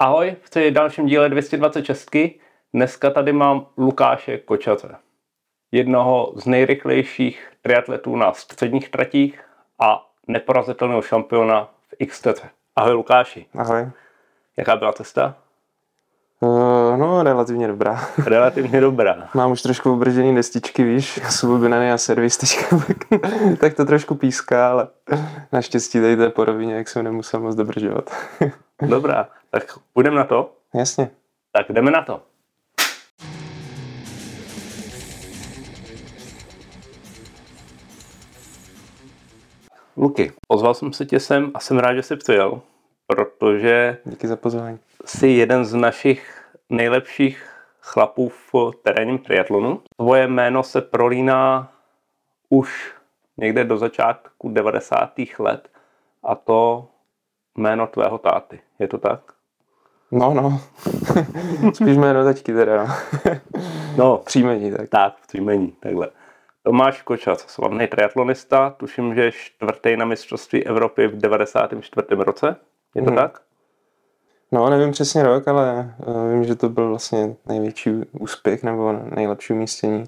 Ahoj, v dalším díle 226. Dneska tady mám Lukáše Kočace, jednoho z nejrychlejších triatletů na středních tratích a neporazitelného šampiona v XTC. Ahoj Lukáši. Ahoj. Jaká byla cesta? Uh, no, relativně dobrá. Relativně dobrá. Mám už trošku obržený destičky, víš, jsou oblíbený a servis teďka, tak to trošku píská, ale naštěstí tady to je po rovině, jak jsem nemusel moc dobržovat. Dobrá, tak půjdeme na to? Jasně. Tak jdeme na to. Luky, pozval jsem se tě sem a jsem rád, že jsi přijel, protože Díky za pozvání. jsi jeden z našich nejlepších chlapů v terénním triatlonu. Tvoje jméno se prolíná už někde do začátku 90. let a to jméno tvého táty. Je to tak? No, no. Spíš jméno taťky teda, no. No, Příjmení, tak. tak, příjmení, takhle. Tomáš Kočac, slavný triatlonista, tuším, že je čtvrtý na mistrovství Evropy v 94. roce. Je to Mhm. tak? No, nevím přesně rok, ale uh, vím, že to byl vlastně největší úspěch nebo nejlepší umístění.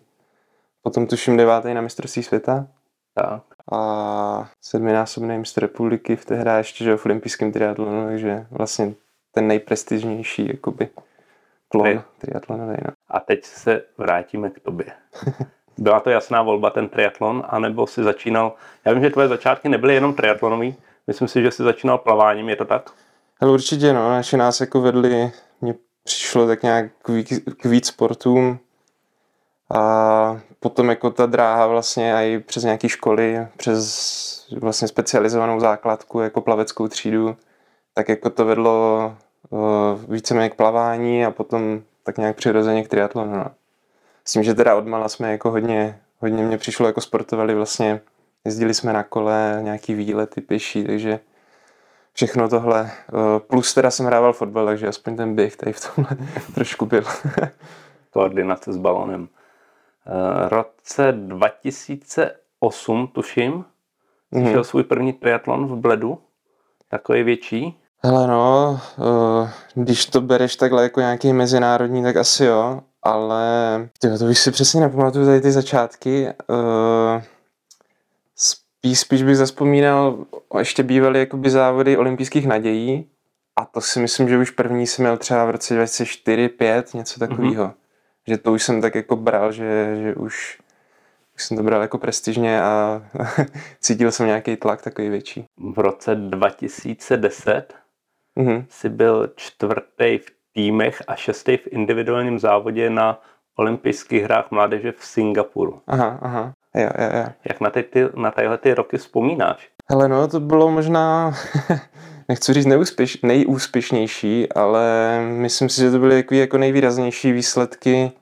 Potom tuším devátý na mistrovství světa Tak. a sedminásobný mistr republiky v té hře ještě, že v olympijském triatlonu, takže vlastně ten nejprestižnější, jakoby, klon Tri- triatlonový, no. A teď se vrátíme k tobě. Byla to jasná volba ten triatlon, anebo si začínal, já vím, že tvoje začátky nebyly jenom triatlonový, myslím si, že jsi začínal plaváním, je to tak? Ale určitě, no, naši nás jako vedli, mně přišlo tak nějak k víc, k víc sportům a potom jako ta dráha vlastně i přes nějaké školy, přes vlastně specializovanou základku jako plaveckou třídu, tak jako to vedlo uh, víceméně k plavání a potom tak nějak přirozeně k triatlonu. No. S tím, že teda odmala jsme jako hodně, hodně mě přišlo jako sportovali vlastně, jezdili jsme na kole, nějaký výlety pěší, takže všechno tohle. Eh, Plus teda jsem hrával fotbal, takže aspoň ten běh tady v tomhle trošku byl. Koordinace s balonem. Eh, roce 2008, tuším, Mhm. šel svůj první triatlon v Bledu, takový větší. Hele no, eh, když to bereš takhle jako nějaký mezinárodní, tak asi jo, ale tyjo, to už si přesně nepamatuju tady ty začátky. Eh, Spíš, spíš bych zaspomínal, ještě bývaly jakoby závody olympijských nadějí a to si myslím, že už první jsem měl třeba v roce 2004, 5, něco takového. Mm-hmm. Že to už jsem tak jako bral, že, že už, už jsem to bral jako prestižně a cítil jsem nějaký tlak takový větší. V roce 2010 Mhm. si byl čtvrtý v týmech a šestý v individuálním závodě na olympijských hrách mládeže v Singapuru. Aha, aha. Jo, jo, jo. Jak na, ty, ty, na tyhle ty roky vzpomínáš? Hele, no, to bylo možná, nechci říct neúspěš, nejúspěšnější, ale myslím si, že to byly jako, jako nejvýraznější výsledky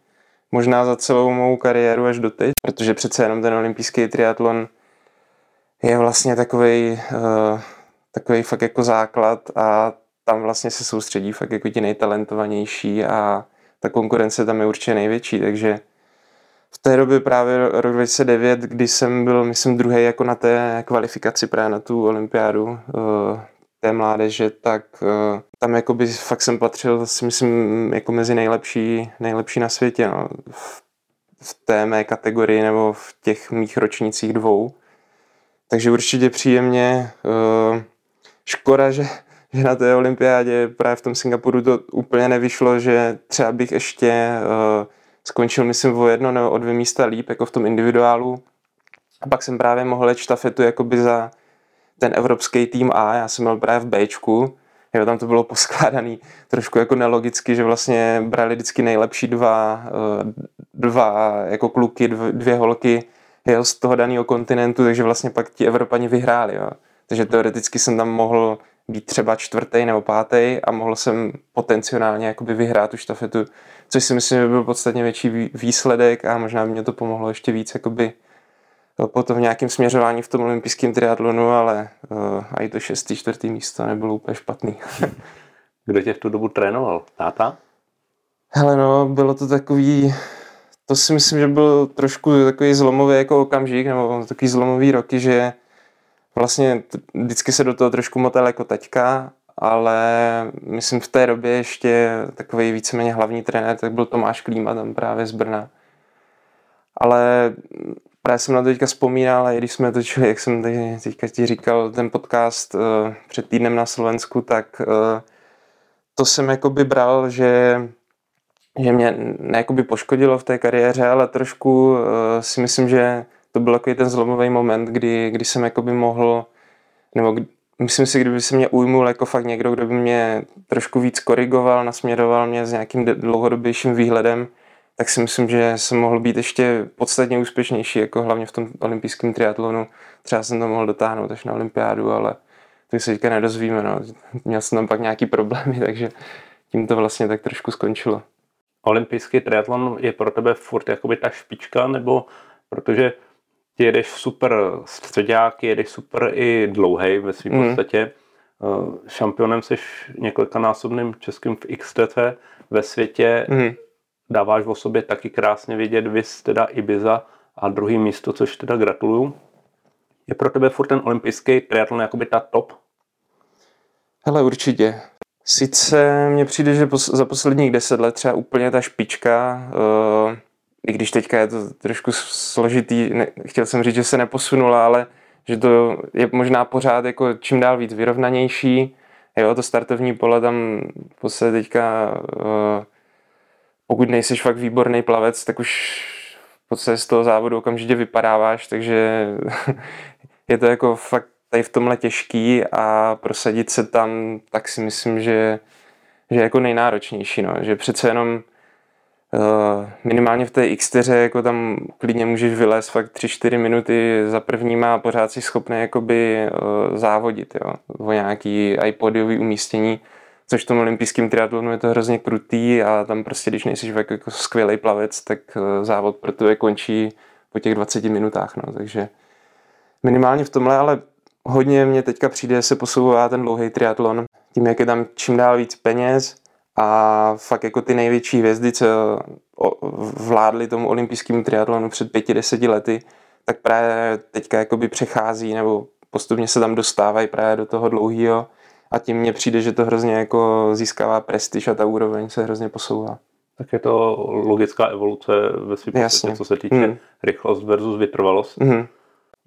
možná za celou mou kariéru až doteď, protože přece jenom ten olympijský triatlon je vlastně takový, uh, takový fakt jako základ a tam vlastně se soustředí fakt jako ti nejtalentovanější a ta konkurence tam je určitě největší, takže v té době právě rok 2009, kdy jsem byl, myslím, druhý jako na té kvalifikaci právě na tu olympiádu uh, té mládeže, tak uh, tam jakoby fakt jsem patřil, si myslím, jako mezi nejlepší, nejlepší na světě, no, v, v té mé kategorii nebo v těch mých ročnících dvou. Takže určitě příjemně. Uh, škoda, že, že na té olympiádě právě v tom Singapuru to úplně nevyšlo, že třeba bych ještě uh, skončil, myslím, o jedno nebo o dvě místa líp, jako v tom individuálu. A pak jsem právě mohl let štafetu jakoby za ten evropský tým A, já jsem byl právě v Bčku, jo, tam to bylo poskládaný trošku jako nelogicky, že vlastně brali vždycky nejlepší dva, eh, dva jako kluky, dv- dvě holky jo, z toho daného kontinentu, takže vlastně pak ti Evropani vyhráli. Jo. Takže teoreticky jsem tam mohl být třeba čtvrtý nebo pátý a mohl jsem potenciálně jakoby vyhrát tu štafetu, což si myslím, že byl podstatně větší vý- výsledek a možná by mě to pomohlo ještě víc jakoby potom v nějakém směřování v tom olympijském triatlonu, ale uh, a i to šestý, čtvrtý místo nebylo úplně špatný. Kdo tě v tu dobu trénoval? Táta? Hele no, bylo to takový, to si myslím, že byl trošku takový zlomový jako okamžik, nebo takový zlomový roky, že vlastně vždycky se do toho trošku motal jako taťka ale myslím v té době ještě takový víceméně hlavní trenér, tak byl Tomáš Klíma tam právě z Brna. Ale právě jsem na to teďka vzpomínal, a když jsme točili, jak jsem teďka ti říkal, ten podcast uh, před týdnem na Slovensku, tak uh, to jsem jakoby bral, že že mě ne poškodilo v té kariéře, ale trošku uh, si myslím, že to byl takový ten zlomový moment, kdy, kdy jsem jakoby mohl, nebo kdy, myslím si, kdyby se mě ujmul jako fakt někdo, kdo by mě trošku víc korigoval, nasměroval mě s nějakým dlouhodobějším výhledem, tak si myslím, že jsem mohl být ještě podstatně úspěšnější, jako hlavně v tom olympijském triatlonu. Třeba jsem to mohl dotáhnout až na olympiádu, ale to se teďka nedozvíme. No. Měl jsem tam pak nějaký problémy, takže tím to vlastně tak trošku skončilo. Olympijský triatlon je pro tebe furt jakoby ta špička, nebo protože ty jedeš super středák, jedeš super i dlouhej ve svým mm. podstatě. Eh, šampionem jsi několikanásobným českým v XTC ve světě. Mm. Dáváš o sobě taky krásně vidět, vys teda Ibiza a druhý místo, což teda gratuluju. Je pro tebe furt ten olympijský triatlon jakoby ta top? Hele, určitě. Sice mně přijde, že za posledních deset let třeba úplně ta špička, uh, i když teďka je to trošku složitý, ne, chtěl jsem říct, že se neposunula, ale že to je možná pořád jako čím dál víc vyrovnanější. Jo, to startovní pole tam v teďka, uh, pokud nejsi fakt výborný plavec, tak už v podstatě z toho závodu okamžitě vypadáváš, takže je to jako fakt tady v tomhle těžký a prosadit se tam, tak si myslím, že, že je jako nejnáročnější, no. že přece jenom minimálně v té Xteře jako tam klidně můžeš vylézt fakt 3-4 minuty. Za prvníma a pořád si schopný jakoby uh, závodit jo, o nějaký iPodiový umístění, což v tom olympijském triatlonu je to hrozně krutý a tam prostě, když nejsi jako, jako skvělý plavec, tak uh, závod pro tebe končí po těch 20 minutách, no, takže minimálně v tomhle, ale hodně mě teďka přijde, se posouvá ten dlouhý triatlon, tím, jak je tam čím dál víc peněz a fakt jako ty největší hvězdy, co vládly tomu olympijskému triatlonu před pěti, deseti lety, tak právě teďka jakoby přechází nebo postupně se tam dostávají právě do toho dlouhého a tím mně přijde, že to hrozně jako získává prestiž a ta úroveň se hrozně posouvá. Tak je to logická evoluce ve svém co se týče hmm. rychlost versus vytrvalost. Hmm.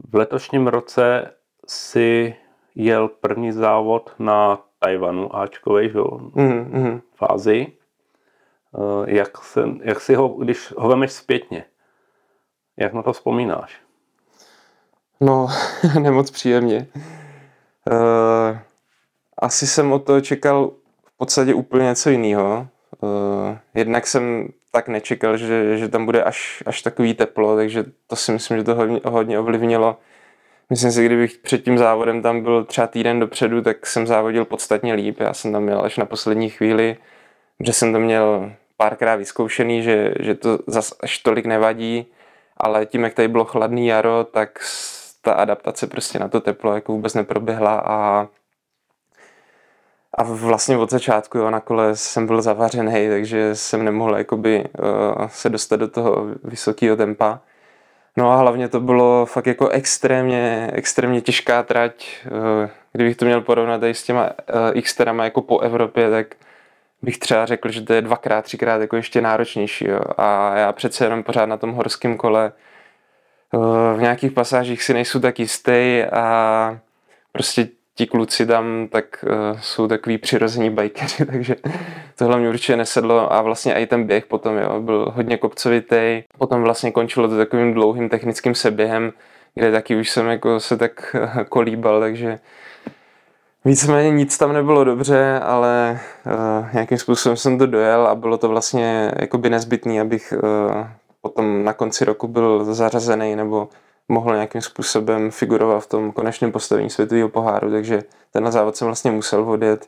V letošním roce si jel první závod na Tajvanu, Ačkovej, že mm-hmm. Fázi. Eh, jak, se, jak si ho, když ho vemeš zpětně, jak na to vzpomínáš? No, nemoc příjemně. Uh, asi jsem od toho čekal v podstatě úplně něco jiného. Uh, jednak jsem tak nečekal, že, že tam bude až, až takový teplo, takže to si myslím, že to hodně, hodně ovlivnilo Myslím si, kdybych před tím závodem tam byl třeba týden dopředu, tak jsem závodil podstatně líp. Já jsem tam měl až na poslední chvíli, že jsem to měl párkrát vyzkoušený, že, že to zas až tolik nevadí, ale tím, jak tady bylo chladný jaro, tak ta adaptace prostě na to teplo jako vůbec neproběhla a a vlastně od začátku jo, na kole jsem byl zavařený, takže jsem nemohl jakoby, uh, se dostat do toho vysokého tempa. No a hlavně to bylo fakt jako extrémně, extrémně těžká trať. Eh, kdybych to měl porovnat tady s těma eh, x jako po Evropě, tak bych třeba řekl, že to je dvakrát, třikrát jako ještě náročnější. Jo. A já přece jenom pořád na tom horském kole eh, v nějakých pasážích si nejsou tak jistý a prostě ti kluci tam tak uh, jsou takový přirození bajkeři, takže tohle mě určitě nesedlo a vlastně i ten běh potom jo, byl hodně kopcovitý. Potom vlastně končilo to takovým dlouhým technickým seběhem, kde taky už jsem jako se tak uh, kolíbal, takže Víceméně nic tam nebylo dobře, ale uh, nějakým způsobem jsem to dojel a bylo to vlastně jakoby nezbytný, abych uh, potom na konci roku byl zařazený nebo mohl nějakým způsobem figurovat v tom konečném postavení světového poháru, takže tenhle závod jsem vlastně musel odjet.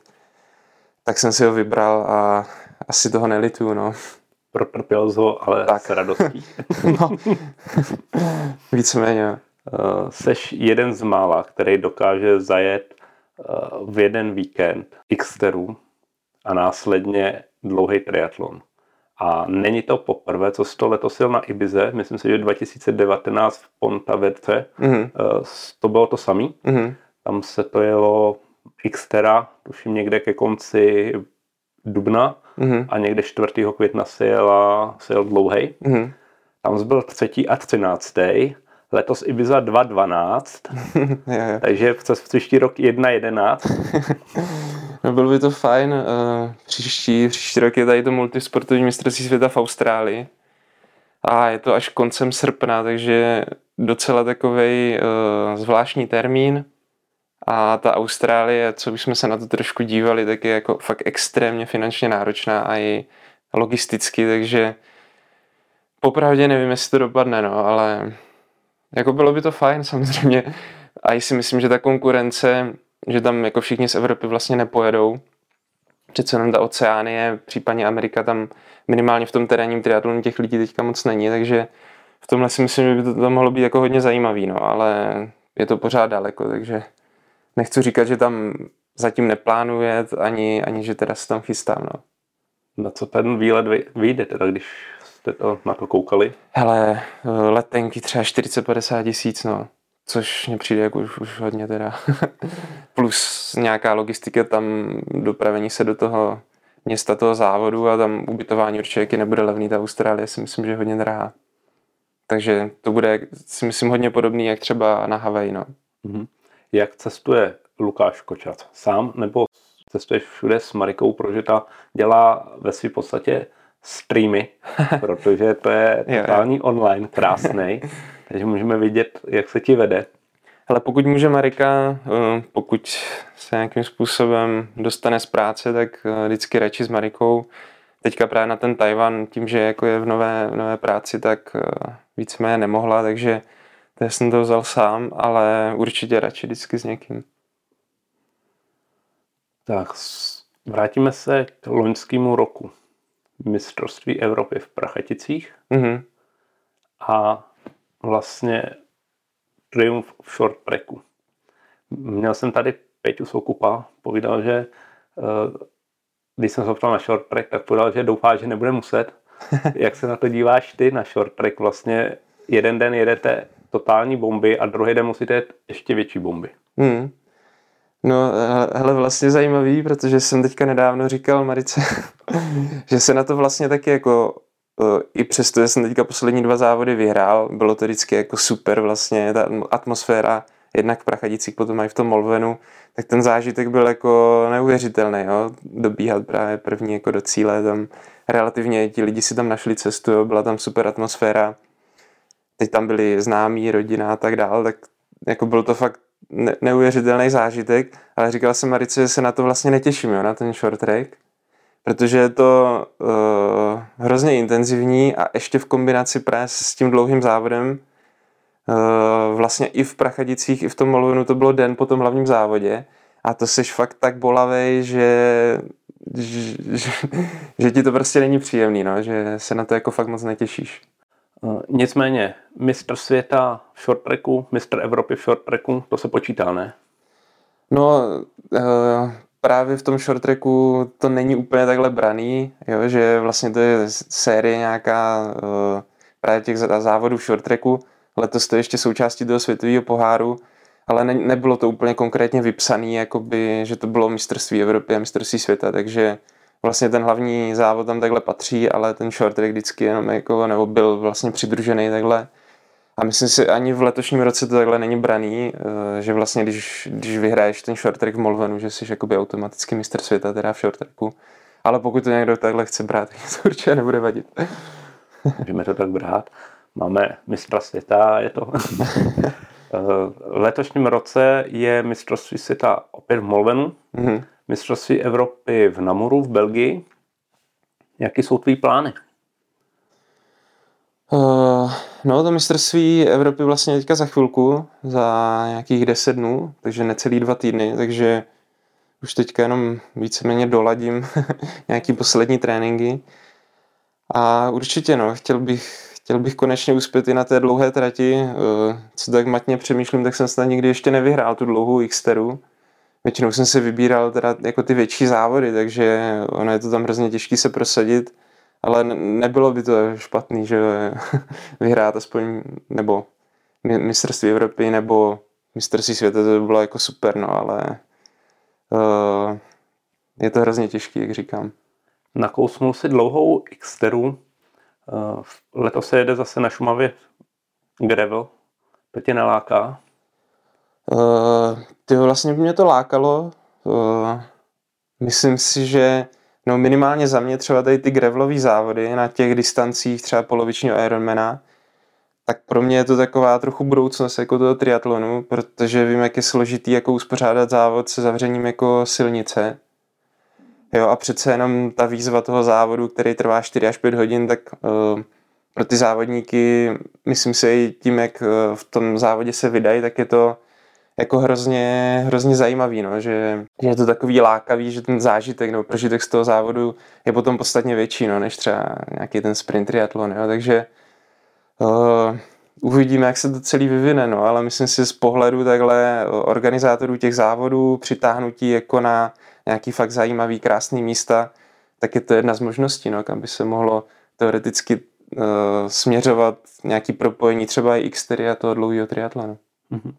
Tak jsem si ho vybral a asi toho nelituju, no. Protrpěl jsi ho, ale tak. s radostí. no. Víceméně. Uh, seš jeden z mála, který dokáže zajet v jeden víkend Xteru a následně dlouhý triatlon. A není to poprvé, co jsi to letos jel na Ibize, myslím si, že 2019 v Ponta Vedce, mm-hmm. to bylo to samý. Mm-hmm. Tam se to jelo Xtera, tuším někde ke konci dubna mm-hmm. a někde 4. května se jela, se jel dlouhej. Mm-hmm. Tam byl třetí a třináctý. Letos Ibiza 2.12, takže přes příští rok 1.11. no bylo by to fajn. Uh, příští, příští rok je tady to multisportovní mistrovství světa v Austrálii. A je to až koncem srpna, takže docela takový uh, zvláštní termín. A ta Austrálie, co bychom se na to trošku dívali, tak je jako fakt extrémně finančně náročná a i logisticky, takže popravdě nevím, jestli to dopadne, no, ale jako bylo by to fajn samozřejmě. A si myslím, že ta konkurence, že tam jako všichni z Evropy vlastně nepojedou. Přece jenom ta Oceánie, případně Amerika, tam minimálně v tom terénním triatlonu těch lidí teďka moc není, takže v tomhle si myslím, že by to tam mohlo být jako hodně zajímavý, no, ale je to pořád daleko, takže nechci říkat, že tam zatím neplánuje, ani, ani že teda se tam chystám, no. Na co ten výlet vyjde teda, když jste to na to koukali? Hele, letenky třeba 40-50 tisíc, no. Což mně přijde jako už, už hodně teda. Plus nějaká logistika tam, dopravení se do toho města toho závodu a tam ubytování určitě nebude levný. Ta Austrálie si myslím, že je hodně drahá. Takže to bude, si myslím, hodně podobný, jak třeba na Havaji, no. Mm-hmm. Jak cestuje Lukáš Kočat? Sám nebo cestuješ všude s Marikou, protože ta dělá ve své podstatě streamy, protože to je totální online, krásný, takže můžeme vidět, jak se ti vede. Ale pokud může Marika, eh, pokud se nějakým způsobem dostane z práce, tak eh, vždycky radši s Marikou. Teďka právě na ten Tajvan, tím, že jako je v nové, v nové práci, tak eh, víceméně nemohla, takže to jsem to vzal sám, ale určitě radši vždycky s někým. Tak, vrátíme se k loňskému roku mistrovství Evropy v Prachaticích mm-hmm. a vlastně triumf v short tracku. Měl jsem tady Peťu Soukupa, povídal, že eh, když jsem se ptal na short track, tak povedal, že doufá, že nebude muset. Jak se na to díváš ty na short track? Vlastně jeden den jedete totální bomby a druhý den musíte jet ještě větší bomby. Hmm. No, hele, vlastně zajímavý, protože jsem teďka nedávno říkal Marice, že se na to vlastně taky jako i přesto, že jsem teďka poslední dva závody vyhrál, bylo to vždycky jako super vlastně, ta atmosféra, jednak v Prachadicích, potom i v tom Molvenu, tak ten zážitek byl jako neuvěřitelný, jo? dobíhat právě první jako do cíle, tam relativně ti lidi si tam našli cestu, jo? byla tam super atmosféra, teď tam byli známí, rodina a tak dál, tak jako byl to fakt ne- neuvěřitelný zážitek, ale říkal jsem Marice, že se na to vlastně netěším, jo, na ten short track, protože je to uh, hrozně intenzivní a ještě v kombinaci právě s tím dlouhým závodem, uh, vlastně i v Prachadicích, i v tom Molvenu to bylo den po tom hlavním závodě a to seš fakt tak bolavej, že, že, že, že ti to prostě není příjemný, no, že se na to jako fakt moc netěšíš. Eh, nicméně, mistr světa v short tracku, mistr Evropy v short tracku, to se počítá, ne? No, uh, právě v tom short tracku to není úplně takhle braný, jo, že vlastně to je série nějaká uh, právě těch závodů v short tracku. Letos to je ještě součástí toho světového poháru, ale ne, nebylo to úplně konkrétně vypsané, jakoby, že to bylo mistrovství Evropy a mistrovství světa, takže vlastně ten hlavní závod tam takhle patří, ale ten short track vždycky jenom jako, nebo byl vlastně přidružený takhle. A myslím si, ani v letošním roce to takhle není braný, eh, že vlastně když, když vyhraješ ten short track v Molvenu, že jsi jakoby automaticky mistr světa teda v short tracku. Ale pokud to někdo takhle chce brát, tak to určitě nebude vadit. Můžeme to tak brát. Máme mistra světa, je to... Eh, v letošním roce je mistrovství světa opět v Molvenu. Mm-hmm mistrovství Evropy v Namuru v Belgii. Jaký jsou tvý plány? Uh, no to mistrovství Evropy vlastně teďka za chvilku, za nějakých 10 dnů, takže necelý dva týdny, takže už teďka jenom víceméně doladím nějaký poslední tréninky. A určitě no, chtěl bych, chtěl bych konečně uspět i na té dlouhé trati. Uh, co tak matně přemýšlím, tak jsem snad nikdy ještě nevyhrál tu dlouhou Xteru většinou jsem si vybíral teda jako ty větší závody, takže ono je to tam hrozně těžké se prosadit, ale nebylo by to špatný, že vyhrát aspoň, nebo mistrovství Evropy, nebo mistrovství světa, to by bylo jako super, no, ale uh, je to hrozně těžký, jak říkám. Nakousnul si dlouhou Xteru. Uh, letos se jede zase na Šumavě gravel. To tě neláká? Uh, ty vlastně mě to lákalo. Uh, myslím si, že no minimálně za mě třeba tady ty gravelové závody na těch distancích třeba polovičního Ironmana, tak pro mě je to taková trochu budoucnost jako toho triatlonu, protože vím, jak je složitý jako uspořádat závod se zavřením jako silnice. Jo, a přece jenom ta výzva toho závodu, který trvá 4 až 5 hodin, tak uh, pro ty závodníky, myslím si, tím, jak v tom závodě se vydají, tak je to jako hrozně, hrozně zajímavý, no, že, že, je to takový lákavý, že ten zážitek nebo prožitek z toho závodu je potom podstatně větší, no, než třeba nějaký ten sprint triatlon, jo, takže uh, uvidíme, jak se to celý vyvine, no, ale myslím si z pohledu takhle organizátorů těch závodů, přitáhnutí jako na nějaký fakt zajímavý, krásný místa, tak je to jedna z možností, no, kam by se mohlo teoreticky uh, směřovat nějaký propojení třeba i x a toho dlouhého triatlonu. Mm-hmm.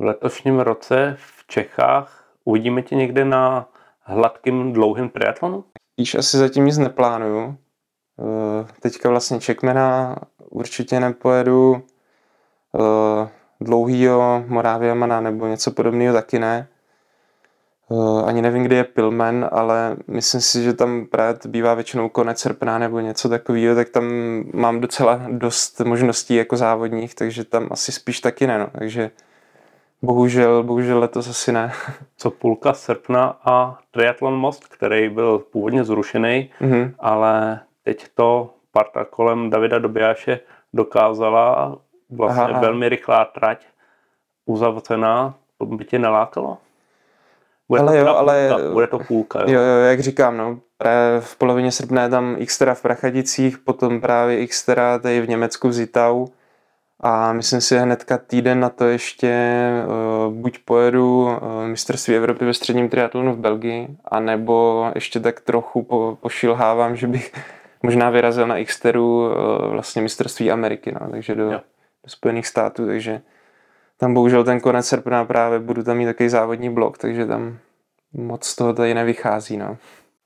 V letošním roce v Čechách uvidíme tě někde na hladkým dlouhým triatlonu? Spíš asi zatím nic neplánuju. Uh, teďka vlastně Čekmena určitě nepojedu. Uh, dlouhýho Moravia Mana nebo něco podobného taky ne. Uh, ani nevím, kdy je Pilmen, ale myslím si, že tam právě bývá většinou konec srpna nebo něco takového, tak tam mám docela dost možností jako závodních, takže tam asi spíš taky ne. No. Takže bohužel, bohužel letos asi ne. Co půlka srpna a Triathlon Most, který byl původně zrušený, mm-hmm. ale teď to parta kolem Davida Dobijáše dokázala vlastně aha, aha. velmi rychlá trať uzavřená, to by tě nelákalo? Bude ale to jo, ale... Půlka, bude to půlka, jo. jo. Jo, jak říkám, no, v polovině srpna je tam Xtera v Prachadicích, potom právě Xtera tady v Německu v Zitau a myslím si, že hnedka týden na to ještě uh, buď pojedu uh, mistrovství Evropy ve středním triatlonu v Belgii, anebo ještě tak trochu po, pošilhávám, že bych možná vyrazil na Xteru uh, vlastně mistrovství Ameriky, no, takže do, do Spojených států, takže tam bohužel ten konec srpna právě budu tam mít takový závodní blok, takže tam moc z toho tady nevychází. No.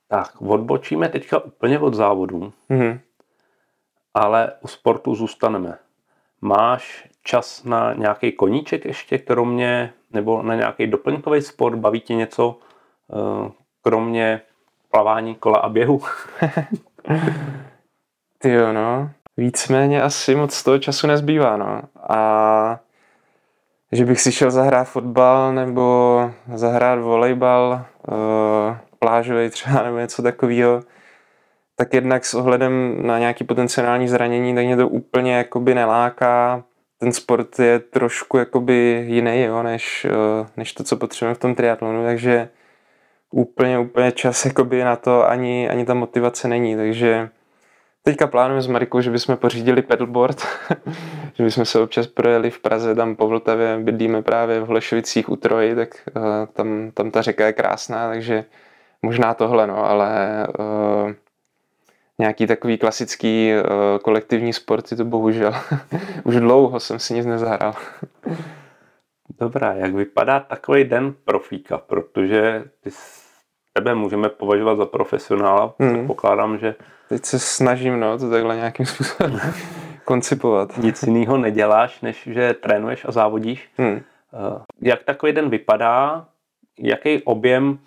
Tak, odbočíme teďka úplně od závodů, mm-hmm. ale u sportu zůstaneme. Máš čas na nějaký koníček ještě, kromě, nebo na nějaký doplňkový sport? Baví tě něco, eh, kromě plavání, kola a běhu? Ty jo, no. Víceméně asi moc toho času nezbývá, no. A že bych si šel zahrát fotbal nebo zahrát volejbal, uh, plážový třeba nebo něco takového, tak jednak s ohledem na nějaký potenciální zranění, tak mě to úplně jakoby neláká. Ten sport je trošku jakoby jiný, jo, než, uh, než to, co potřebujeme v tom triatlonu, takže úplně, úplně čas jakoby na to ani, ani ta motivace není, takže Teďka plánujeme s Marikou, že bychom pořídili pedalboard, že bychom se občas projeli v Praze, tam po Vltavě, bydlíme právě v Hlešovicích u Troji, tak uh, tam, tam ta řeka je krásná, takže možná tohle, no, ale uh, nějaký takový klasický uh, kolektivní sporty to bohužel. Už dlouho jsem si nic nezahrál. Dobrá, jak vypadá takový den profíka, protože ty tebe můžeme považovat za profesionála, hmm. pokládám, že Teď se snažím, no, to takhle nějakým způsobem koncipovat. Nic jiného neděláš, než že trénuješ a závodíš. Hmm. Eh, jak takový den vypadá? Jaký objem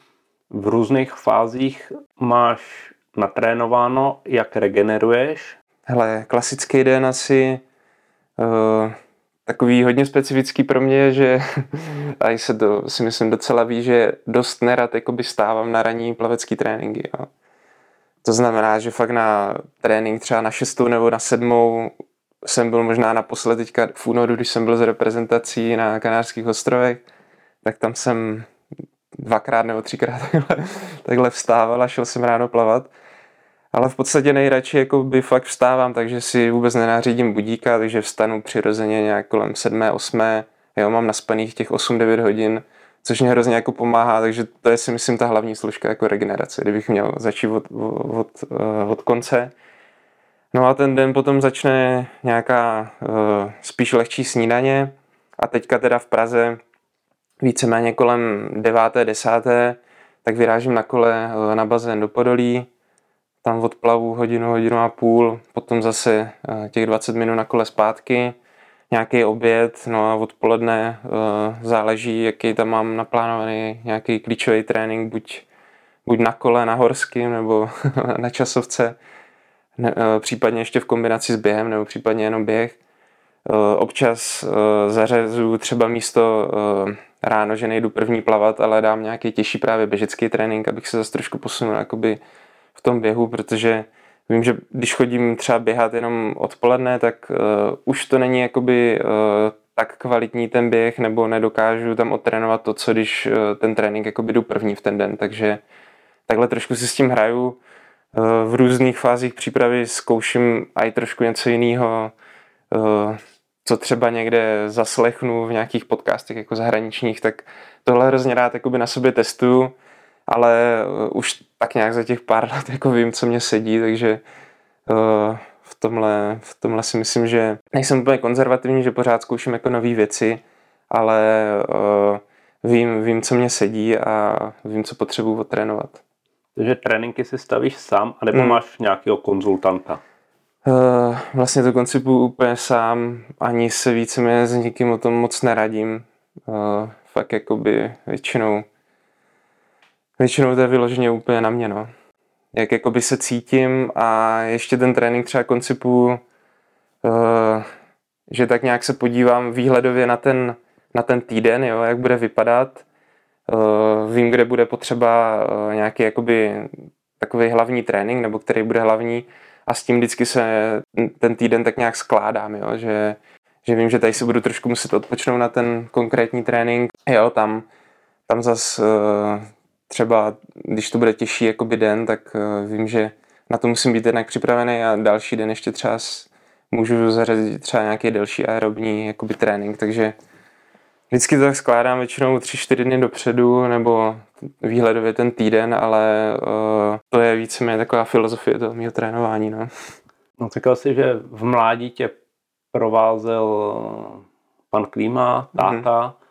v různých fázích máš natrénováno? Jak regeneruješ? Hele, klasický den asi uh, takový hodně specifický pro mě že a se to si myslím docela ví, že dost nerad jakoby stávám na ranní plavecký tréninky. Jo. To znamená, že fakt na trénink třeba na šestou nebo na sedmou jsem byl možná naposled teďka v únoru, když jsem byl z reprezentací na Kanárských ostrovech, tak tam jsem dvakrát nebo třikrát takhle, takhle vstával a šel jsem ráno plavat. Ale v podstatě nejradši jako by fakt vstávám, takže si vůbec nenářídím budíka, takže vstanu přirozeně nějak kolem sedmé, osmé, jo, mám naspaných těch 8-9 hodin, což mě hrozně jako pomáhá, takže to je si myslím ta hlavní složka jako regenerace, kdybych měl začít od, od, eh, od konce. No a ten den potom začne nějaká uh, spíš lehčí snídaně a teďka teda v Praze víceméně kolem 9. 10. tak vyrážím na kole eh, na bazén do Podolí, tam odplavu hodinu, hodinu a půl, potom zase eh, těch 20 minut na kole zpátky, nějaký oběd, no a odpoledne záleží, jaký tam mám naplánovaný nějaký klíčový trénink, buď, buď na kole, na horským nebo na časovce, ne, případně ještě v kombinaci s během nebo případně jenom běh. Občas zařazuju třeba místo ráno, že nejdu první plavat, ale dám nějaký těžší právě běžecký trénink, abych se zase trošku posunul jakoby v tom běhu, protože vím, že když chodím třeba běhat jenom odpoledne, tak uh, už to není jakoby uh, tak kvalitní ten běh, nebo nedokážu tam odtrénovat to, co když uh, ten trénink jakoby jdu první v ten den, takže takhle trošku si s tím hraju. V různých fázích přípravy zkouším i trošku něco jiného. Co třeba někde zaslechnu v nějakých podcastech jako zahraničních, tak tohle hrozně rád jakoby na sobě testuju, ale uh, už tak nějak za těch pár let jako vím, co mě sedí, takže uh, v tomhle, v tomhle si myslím, že nejsem úplně konzervativní, že pořád zkouším jako nové věci, ale uh, vím, vím, co mě sedí a vím, co potřebuji otrénovat. Takže tréninky si stavíš sám, anebo hmm. máš nějakého konzultanta? Uh, vlastně to koncipu úplně sám, ani se víceméně s nikým o tom moc neradím. Uh, fakt jakoby většinou většinou to je vyloženě úplně na mě, no. Jak jakoby se cítím a ještě ten trénink třeba koncipu, uh, že tak nějak se podívám výhledově na ten, na ten týden, jo, jak bude vypadat. Uh, vím, kde bude potřeba uh, nějaký jakoby takový hlavní trénink, nebo který bude hlavní, a s tím vždycky se ten týden tak nějak skládám, jo? Že, že vím, že tady si budu trošku muset odpočnout na ten konkrétní trénink. Jo, tam, tam zas třeba, když to bude těžší jakoby den, tak eh, vím, že na to musím být jednak připravený a další den ještě třeba můžu zařadit třeba nějaký delší aerobní jakoby trénink, takže Vždycky to tak skládám většinou 3-4 dny dopředu, nebo výhledově ten týden, ale uh, to je víceméně taková filozofie toho mého trénování. No. no říkal jsi, že v mládí tě provázel pan Klíma, táta. Mm-hmm.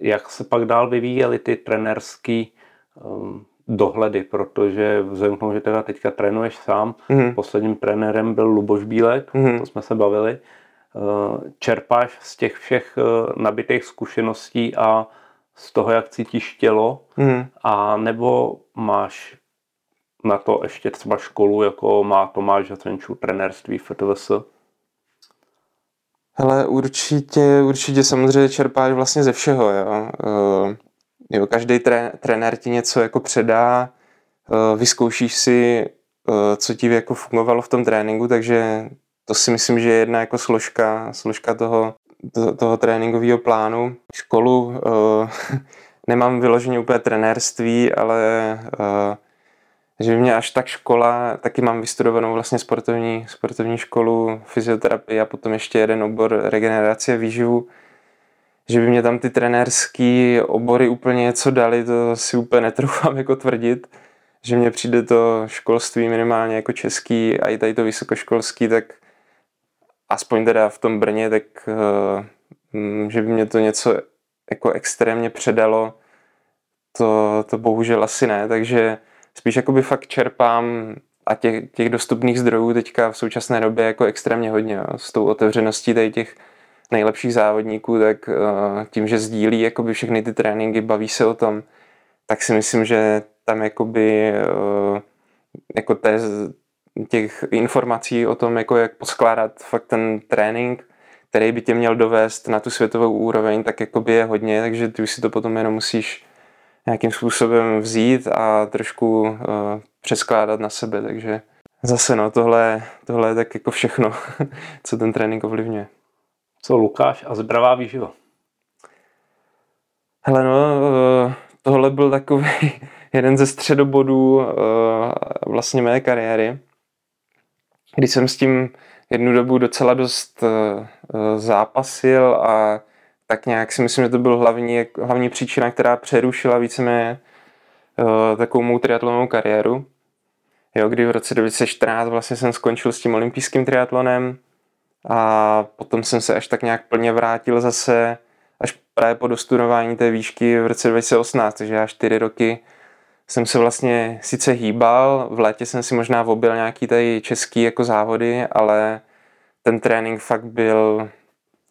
Jak se pak dál vyvíjely ty trenerský um, dohledy, protože vzhledem k tomu, že teda teďka trénuješ sám, mm-hmm. posledním trenérem byl Luboš Bílek, mm-hmm. to jsme se bavili. Eh, čerpáš z těch všech eh, nabitých zkušeností a z toho, jak cítíš tělo, mm. a nebo máš na to ještě třeba školu, jako má Tomáš Hacenčů, trenérství FTVS? Hele, určitě, určitě samozřejmě čerpáš vlastně ze všeho, jo. Uh, jo každý tre, trenér ti něco jako předá, uh, vyzkoušíš si, uh, co ti jako fungovalo v tom tréninku, takže to si myslím, že je jedna jako složka, složka toho, to, toho tréninkového plánu. Školu nemám vyloženě úplně trenérství, ale že mě až tak škola, taky mám vystudovanou vlastně sportovní, sportovní školu, fyzioterapii a potom ještě jeden obor regenerace výživu, že by mě tam ty trenérský obory úplně něco dali, to si úplně netroufám jako tvrdit, že mně přijde to školství minimálně jako český a i tady to vysokoškolský, tak aspoň teda v tom Brně, tak uh, že by mě to něco jako extrémně předalo, to, to bohužel asi ne, takže spíš jakoby fakt čerpám a těch, těch dostupných zdrojů teďka v současné době jako extrémně hodně. Jo. S tou otevřeností tady těch nejlepších závodníků, tak uh, tím, že sdílí jakoby všechny ty tréninky, baví se o tom, tak si myslím, že tam jakoby uh, jako té, těch informací o tom, jako jak poskládat fakt ten trénink, který by tě měl dovést na tu světovou úroveň, tak jako by je hodně, takže ty už si to potom jenom musíš nějakým způsobem vzít a trošku uh, přeskládat na sebe, takže zase no, tohle, tohle je tak jako všechno, co ten trénink ovlivňuje. Co Lukáš a zdravá výživa? Hele no, uh, tohle byl takový jeden ze středobodů uh, vlastně mé kariéry kdy jsem s tím jednu dobu docela dost uh, zápasil a tak nějak si myslím, že to byl hlavní, hlavní příčina, která přerušila víceméně uh, takovou mou triatlonovou kariéru. Jo, kdy v roce 2014 vlastně jsem skončil s tím olympijským triatlonem a potom jsem se až tak nějak plně vrátil zase až právě po dostunování té výšky v roce 2018, takže já čtyři roky jsem se vlastně sice hýbal, v létě jsem si možná obil nějaký tady český jako závody, ale ten trénink fakt byl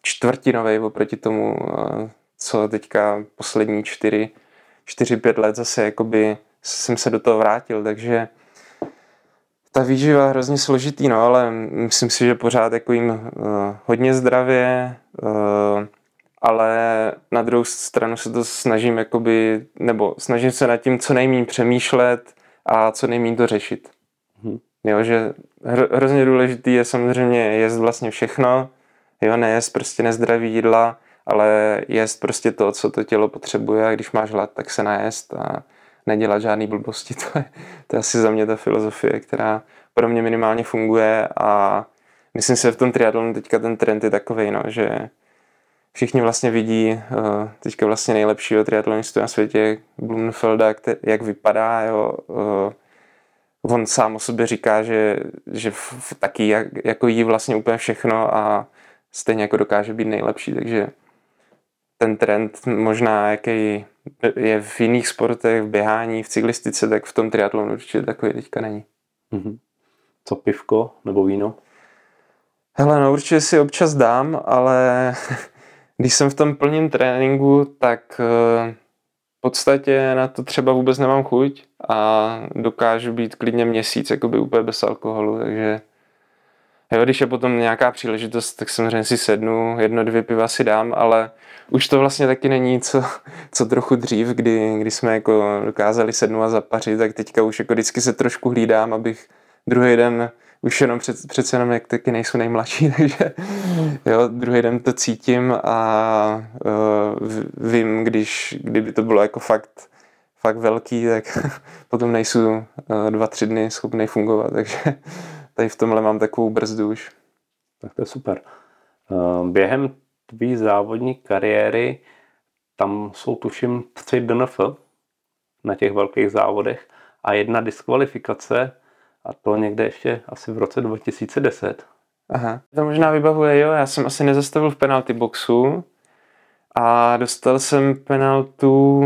čtvrtinový oproti tomu, eh, co teďka poslední čtyři, čtyři, pět let zase jakoby jsem se do toho vrátil, takže ta výživa je hrozně složitý, no, ale myslím si, že pořád jako jim uh, hodně zdravě, uh, ale na druhou stranu se to snažím jakoby, nebo snažím se nad tím co nejméně přemýšlet a co nejméně to řešit. Hmm. Jo, že hro, hrozně důležitý je samozřejmě jíst vlastně všechno, jo, nejíst prostě nezdravý jídla, ale jíst prostě to, co to tělo potřebuje a když máš hlad, tak se najést a nedělat žádný blbosti. To je, to je asi za mě ta filozofie, která pro mě minimálně funguje a myslím si, že v tom triatlonu teďka ten trend je takový, no, že všichni vlastně vidí uh, teďka vlastně nejlepšího triatlonistu na světě, Blumenfelda, jak vypadá, jo, uh, on sám o sobě říká, že, že taky jak, jako jí vlastně úplně všechno a stejně jako dokáže být nejlepší, takže ten trend možná, jaký je v jiných sportech, v běhání, v cyklistice, tak v tom triatlonu určitě takový teďka není. Mm-hmm. Co pivko nebo víno? Hele, no určitě si občas dám, ale když jsem v tom plním tréninku, tak eh, v podstatě na to třeba vůbec nemám chuť a dokážu být klidně měsíc jakoby úplně bez alkoholu, takže jo, když je potom nějaká příležitost, tak samozřejmě si sednu, jedno, dvě piva si dám, ale už to vlastně taky není co, co trochu dřív, kdy, kdy jsme jako dokázali sednout a zapařit, tak teďka už jako vždycky se trošku hlídám, abych druhý den už jenom před, přece jenom jak taky nejsou nejmladší, takže jo, druhý den to cítím a uh, vím, když, kdyby to bylo jako fakt, fakt velký, tak potom nejsou uh, dva, tři dny schopný fungovat, takže tady v tomhle mám takovou brzdu už. Tak to je super. Uh, během tvý závodní kariéry tam jsou tuším tři DNF na těch velkých závodech a jedna diskvalifikace a to někde ještě asi v roce 2010. Aha, to možná vybavuje, jo, já jsem asi nezastavil v penalty boxu a dostal jsem penaltu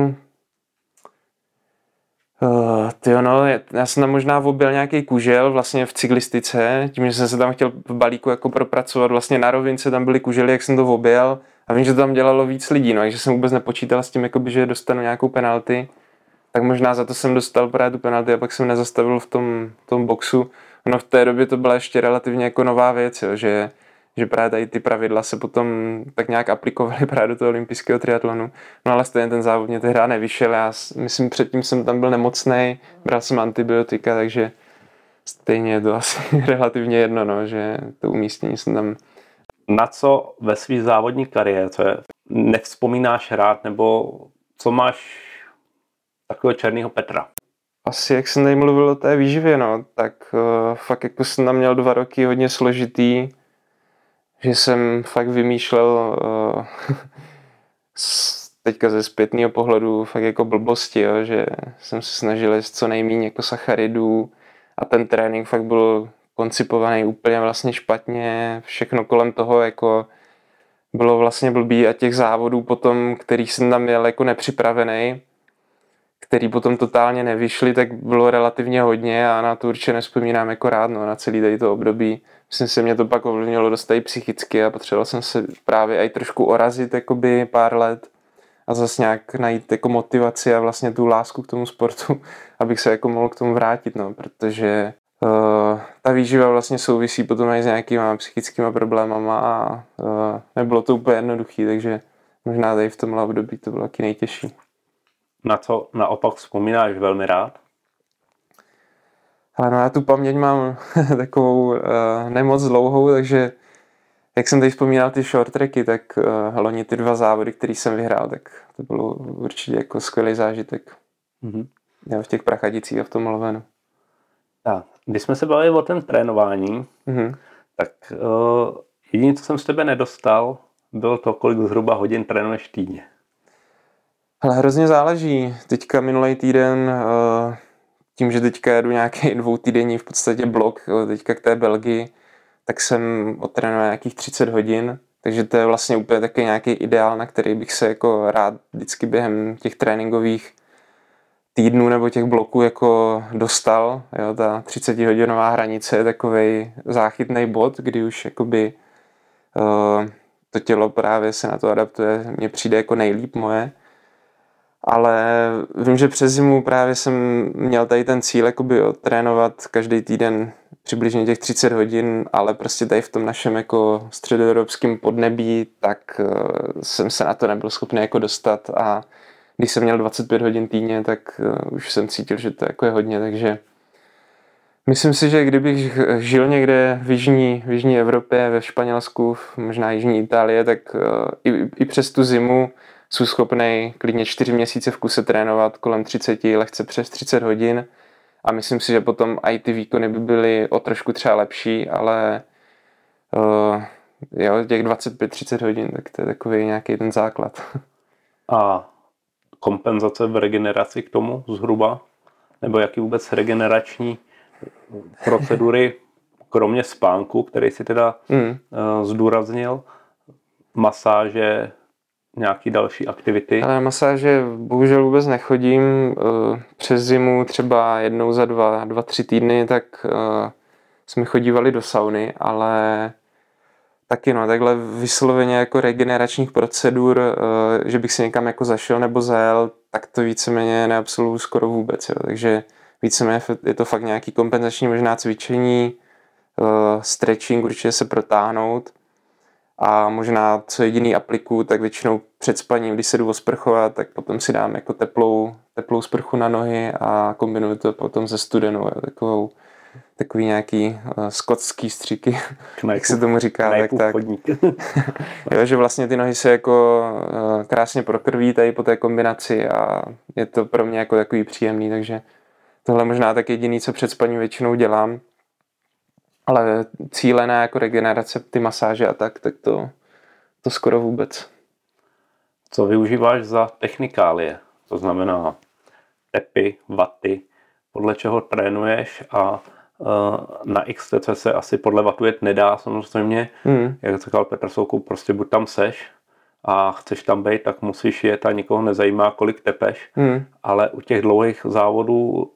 Uh, tyjo, no, já jsem tam možná objel nějaký kužel vlastně v cyklistice, tím, že jsem se tam chtěl v balíku jako propracovat, vlastně na rovince tam byly kužely, jak jsem to objel a vím, že to tam dělalo víc lidí, no, takže jsem vůbec nepočítal s tím, jakoby, že dostanu nějakou penalty tak možná za to jsem dostal právě tu penalty a pak jsem nezastavil v tom, tom boxu. No v té době to byla ještě relativně jako nová věc, jo, že, že právě tady ty pravidla se potom tak nějak aplikovaly právě do toho olympijského triatlonu. No ale stejně ten závod mě tehdy nevyšel, já myslím předtím jsem tam byl nemocný, bral jsem antibiotika, takže stejně je to asi relativně jedno, no, že to umístění jsem tam na co ve své závodní kariéře nevzpomínáš rád, nebo co máš takového černého Petra? Asi jak jsem tady mluvil o té výživě, no, tak uh, fakt jako jsem tam měl dva roky hodně složitý, že jsem fakt vymýšlel uh, teďka ze zpětného pohledu fakt jako blbosti, jo, že jsem se snažil jíst co nejméně jako sacharidů a ten trénink fakt byl koncipovaný úplně vlastně špatně, všechno kolem toho jako bylo vlastně blbý a těch závodů potom, kterých jsem tam měl jako nepřipravený, který potom totálně nevyšly, tak bylo relativně hodně a na to určitě nespomínám jako rád, no, na celý tady to období. Myslím si, mě to pak ovlivnilo dost i psychicky a potřeboval jsem se právě i trošku orazit jakoby pár let a zase nějak najít jako motivaci a vlastně tu lásku k tomu sportu, abych se jako mohl k tomu vrátit, no, protože uh, ta výživa vlastně souvisí potom i s nějakýma psychickými problémama a uh, nebylo to úplně jednoduché, takže možná tady v tomhle období to bylo taky nejtěžší na co naopak vzpomínáš velmi rád? Ale no já tu paměť mám takovou uh, nemoc dlouhou, takže jak jsem tady vzpomínal ty short tracky, tak uh, loni ty dva závody, které jsem vyhrál, tak to bylo určitě jako skvělý zážitek. Mm-hmm. Já v těch prachadicích a v tom Lovenu. Tak, když jsme se bavili o tom trénování, mm-hmm. tak uh, jediné, co jsem z tebe nedostal, bylo to, kolik zhruba hodin trénuješ týdně. Ale hrozně záleží. Teďka minulý týden, eh, tím, že teďka jedu nějaký dvoutýdenní v podstatě blok, teďka k té Belgii, tak jsem otrénoval nějakých 30 hodin, Takže to je vlastně úplně taky nějaký ideál, na který bych se jako rád vždycky během těch tréninkových týdnů nebo těch bloků jako dostal. Jo, ta 30 hodinová hranice je takový záchytný bod, kdy už jakoby uh, to tělo právě se na to adaptuje. Mně přijde jako nejlíp moje. Ale vím, že přes zimu právě jsem měl tady ten cíl jakoby trénovat každý týden přibližně těch 30 hodin, ale prostě tady v tom našem jako středoevropském podnebí, tak uh, jsem se na to nebyl schopný jako dostat. A když jsem měl 25 hodin týdně, tak uh, už jsem cítil, že to jako je hodně, takže myslím si, že kdybych žil někde v jižní, v jižní Evropě, ve Španělsku, možná jižní Itálie, tak uh, i, i přes tu zimu jsou schopný klidně 4 měsíce v kuse trénovat kolem 30, lehce přes 30 hodin a myslím si, že potom i ty výkony by byly o trošku třeba lepší, ale uh, jo, těch 25-30 hodin, tak to je takový nějaký ten základ. A kompenzace v regeneraci k tomu zhruba? Nebo jaký vůbec regenerační procedury, kromě spánku, který si teda mm. uh, zdůraznil, masáže, nějaký další aktivity? Ale masáže bohužel vůbec nechodím. Eh, přes zimu třeba jednou za dva, dva tři týdny, tak eh, jsme chodívali do sauny, ale taky no, takhle vysloveně jako regeneračních procedur, eh, že bych si někam jako zašel nebo zajel, tak to víceméně neabsoluju skoro vůbec. Jo. Takže víceméně je to fakt nějaký kompenzační možná cvičení, stretching, určitě se protáhnout a možná co jediný apliku, tak většinou před spaním, když se jdu osprchovat, tak potom si dám jako teplou, teplou sprchu na nohy a kombinuju to potom se studenou, jo, takovou takový nějaký uh, skotský stříky, jak se tomu říká, tak tak. jo, že vlastně ty nohy se jako uh, krásně prokrví tady po té kombinaci a je to pro mě jako takový příjemný, takže tohle možná tak jediný, co před spaním většinou dělám ale cílená jako regenerace, ty masáže a tak, tak to, to skoro vůbec. Co využíváš za technikálie? To znamená tepy, vaty, podle čeho trénuješ a uh, na XTC se asi podle vatu jet nedá samozřejmě. Hmm. Jak říkal Petr Soukup, prostě buď tam seš a chceš tam být, tak musíš jet a nikoho nezajímá, kolik tepeš. Hmm. Ale u těch dlouhých závodů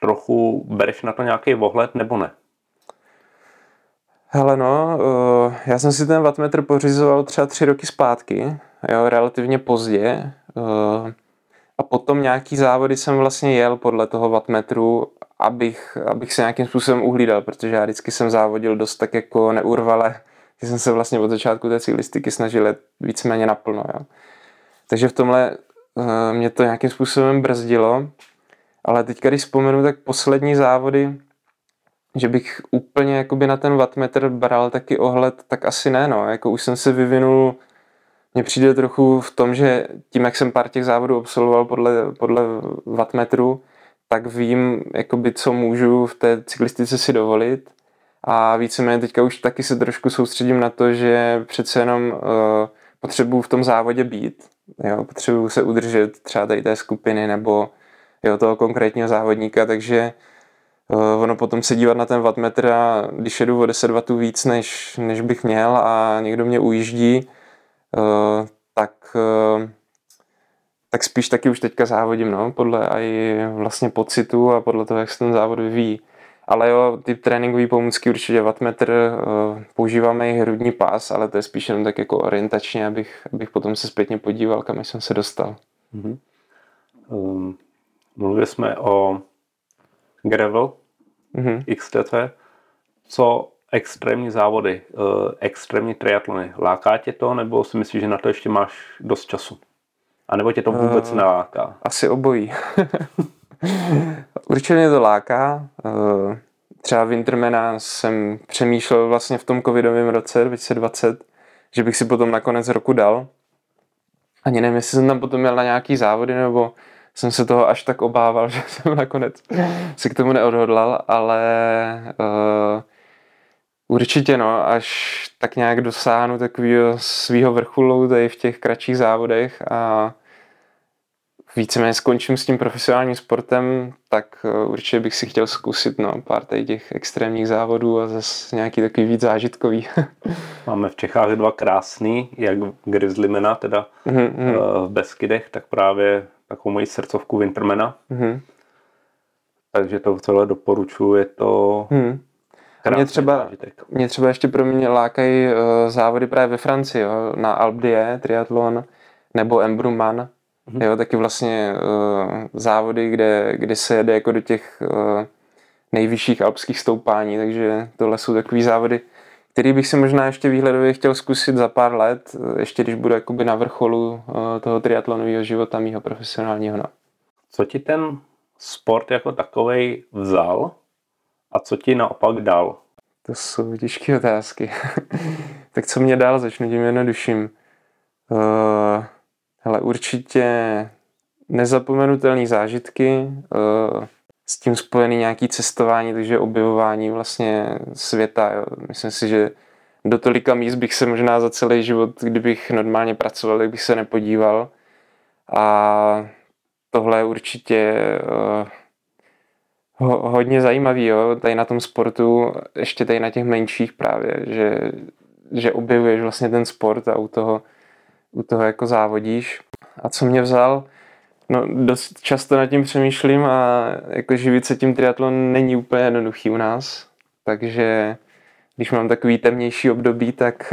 trochu bereš na to nějaký ohled nebo ne? Hele no, uh, já jsem si ten wattmetr pořizoval třeba tři roky zpátky, jo, relativně pozdě. Uh, a potom nějaký závody jsem vlastně jel podle toho wattmetru, abych, abych se nějakým způsobem uhlídal, protože já vždycky jsem závodil dost tak jako neurvale, že jsem se vlastně od začátku té cyklistiky snažil jet víceméně naplno. Jo. Takže v tomhle uh, mě to nějakým způsobem brzdilo. Ale teď, když vzpomenu, tak poslední závody, že bych úplně jakoby na ten wattmetr bral taky ohled, tak asi ne, no. Jako už jsem se vyvinul, mně přijde trochu v tom, že tím, jak jsem pár těch závodů absolvoval podle, podle wattmetru, tak vím, jakoby, co můžu v té cyklistice si dovolit. A víceméně teďka už taky se trošku soustředím na to, že přece jenom uh, potřebuju v tom závodě být. Jo, potřebuju se udržet třeba tady té skupiny nebo jo, toho konkrétního závodníka, takže ono potom se dívat na ten wattmetr a když jedu o 10 W víc, než, než bych měl a někdo mě ujíždí, uh, tak, uh, tak spíš taky už teďka závodím, no, podle i vlastně pocitu a podle toho, jak se ten závod vyvíjí. Ale jo, ty tréninkové pomůcky určitě wattmetr, používáme i hrudní pás, ale to je spíš jenom tak jako orientačně, abych, abych potom se zpětně podíval, kam jsem se dostal. Mm-hmm. Um, mluvili jsme o gravel, mm-hmm. XTC, co extrémní závody, uh, extrémní triatlony. Láká tě to, nebo si myslíš, že na to ještě máš dost času? A nebo tě to vůbec uh, neláká? Asi obojí. Určitě mě to láká. Uh, třeba Wintermana jsem přemýšlel vlastně v tom covidovém roce 2020, že bych si potom na konec roku dal. Ani nevím, jestli jsem tam potom měl na nějaký závody, nebo jsem se toho až tak obával, že jsem nakonec se k tomu neodhodlal, ale uh, určitě no, až tak nějak dosáhnu takového svého vrcholu tady v těch kratších závodech a víceméně skončím s tím profesionálním sportem, tak eh, určitě bych si chtěl zkusit no, pár tady těch extrémních závodů a zase nějaký takový víc zážitkový. Máme v Čechách dva krásný, jak Grizzlymena, teda mm-hmm. v Beskydech, tak právě takovou moji srdcovku Wintermana. Mm-hmm. Takže to celé doporučuji, je to mm. Mě třeba, mě třeba ještě pro mě lákají uh, závody právě ve Francii, jo, na Alpe triatlon, nebo Embruman, mm-hmm. jo, taky vlastně uh, závody, kde, kde se jede jako do těch uh, nejvyšších alpských stoupání, takže tohle jsou takový závody, který bych si možná ještě výhledově chtěl zkusit za pár let, ještě když budu jakoby na vrcholu uh, toho triatlonového života mýho profesionálního. No. Co ti ten sport jako takovej vzal a co ti naopak dal? To jsou těžké otázky. tak co mě dal, začnu tím jednodušším. Uh, hele, určitě nezapomenutelné zážitky, uh, s tím spojený nějaký cestování, takže objevování vlastně světa. Jo. Myslím si, že do tolika míst bych se možná za celý život, kdybych normálně pracoval, tak bych se nepodíval. A tohle je určitě uh, ho, hodně zajímavý, jo, tady na tom sportu, ještě tady na těch menších právě, že, že objevuješ vlastně ten sport a u toho, u toho jako závodíš. A co mě vzal, no dost často nad tím přemýšlím a jako živit se tím triatlon není úplně jednoduchý u nás, takže když mám takový temnější období, tak,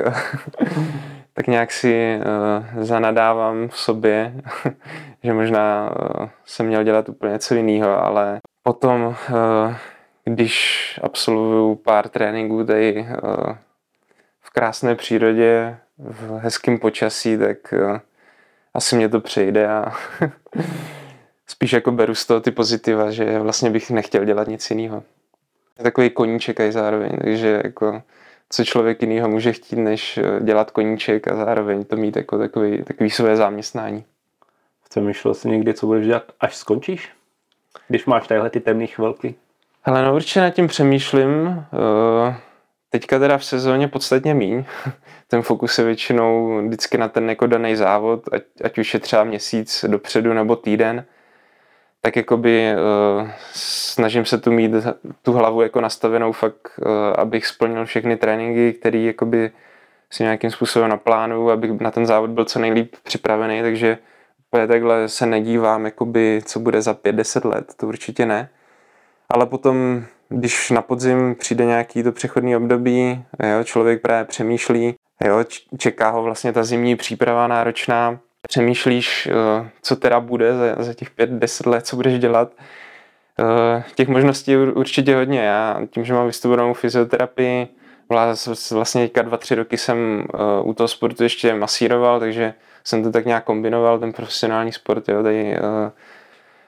tak nějak si uh, zanadávám v sobě, že možná uh, jsem měl dělat úplně něco jiného, ale Potom, eh, když absolvuju pár tréninků tady eh, v krásné přírodě, v hezkém počasí, tak eh, asi mě to přejde a spíš jako beru z toho ty pozitiva, že vlastně bych nechtěl dělat nic jiného. Takový koníček aj zároveň, takže jako co člověk jiného může chtít, než dělat koníček a zároveň to mít jako takový, takový své zaměstnání. Přemýšlel jsi někdy, co budeš dělat, až skončíš? když máš tadyhle ty temné chvilky? Hele, no určitě nad tím přemýšlím. Eh, teďka teda v sezóně podstatně míň. Ten fokus je většinou vždycky na ten jako daný závod, ať, ať už je třeba měsíc dopředu nebo týden. Tak jakoby uh, snažím se tu mít tu hlavu jako nastavenou fakt, uh, abych splnil všechny tréninky, které jakoby si nějakým způsobem naplánuju, abych na ten závod byl co nejlíp připravený, takže takhle se nedívám, jakoby, co bude za 5-10 let, to určitě ne. Ale potom, když na podzim přijde nějaký to přechodný období, jo, člověk právě přemýšlí, jo, čeká ho vlastně ta zimní příprava náročná, přemýšlíš, eh, co teda bude za, za těch 5-10 let, co budeš dělat. Eh, těch možností je určitě hodně. Já tím, že mám vystudovanou fyzioterapii, vlastně teďka dva, tři roky jsem eh, u toho sportu ještě masíroval, takže jsem to tak nějak kombinoval, ten profesionální sport, jo, tady,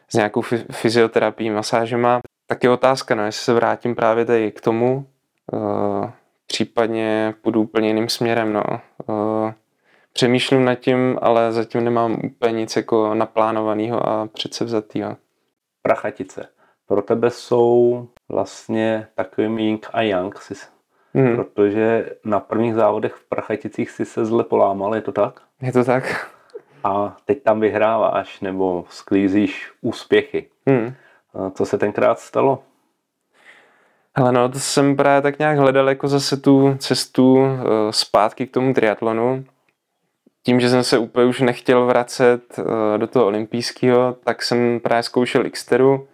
s nějakou fyzioterapií, masážema. Tak je otázka, no, jestli se vrátím právě tady k tomu, uh, případně půjdu úplně jiným směrem, no. Uh, přemýšlím nad tím, ale zatím nemám úplně nic jako naplánovaného a předsevzatého. Prachatice. Pro tebe jsou vlastně takovým Ying a Yang, mm. protože na prvních závodech v Prachaticích si se zle polámal, je to tak? Je to tak. A teď tam vyhráváš nebo sklízíš úspěchy. Hmm. Co se tenkrát stalo? Hele no, to jsem právě tak nějak hledal jako zase tu cestu uh, zpátky k tomu triatlonu. Tím, že jsem se úplně už nechtěl vracet uh, do toho olympijského, tak jsem právě zkoušel Xteru,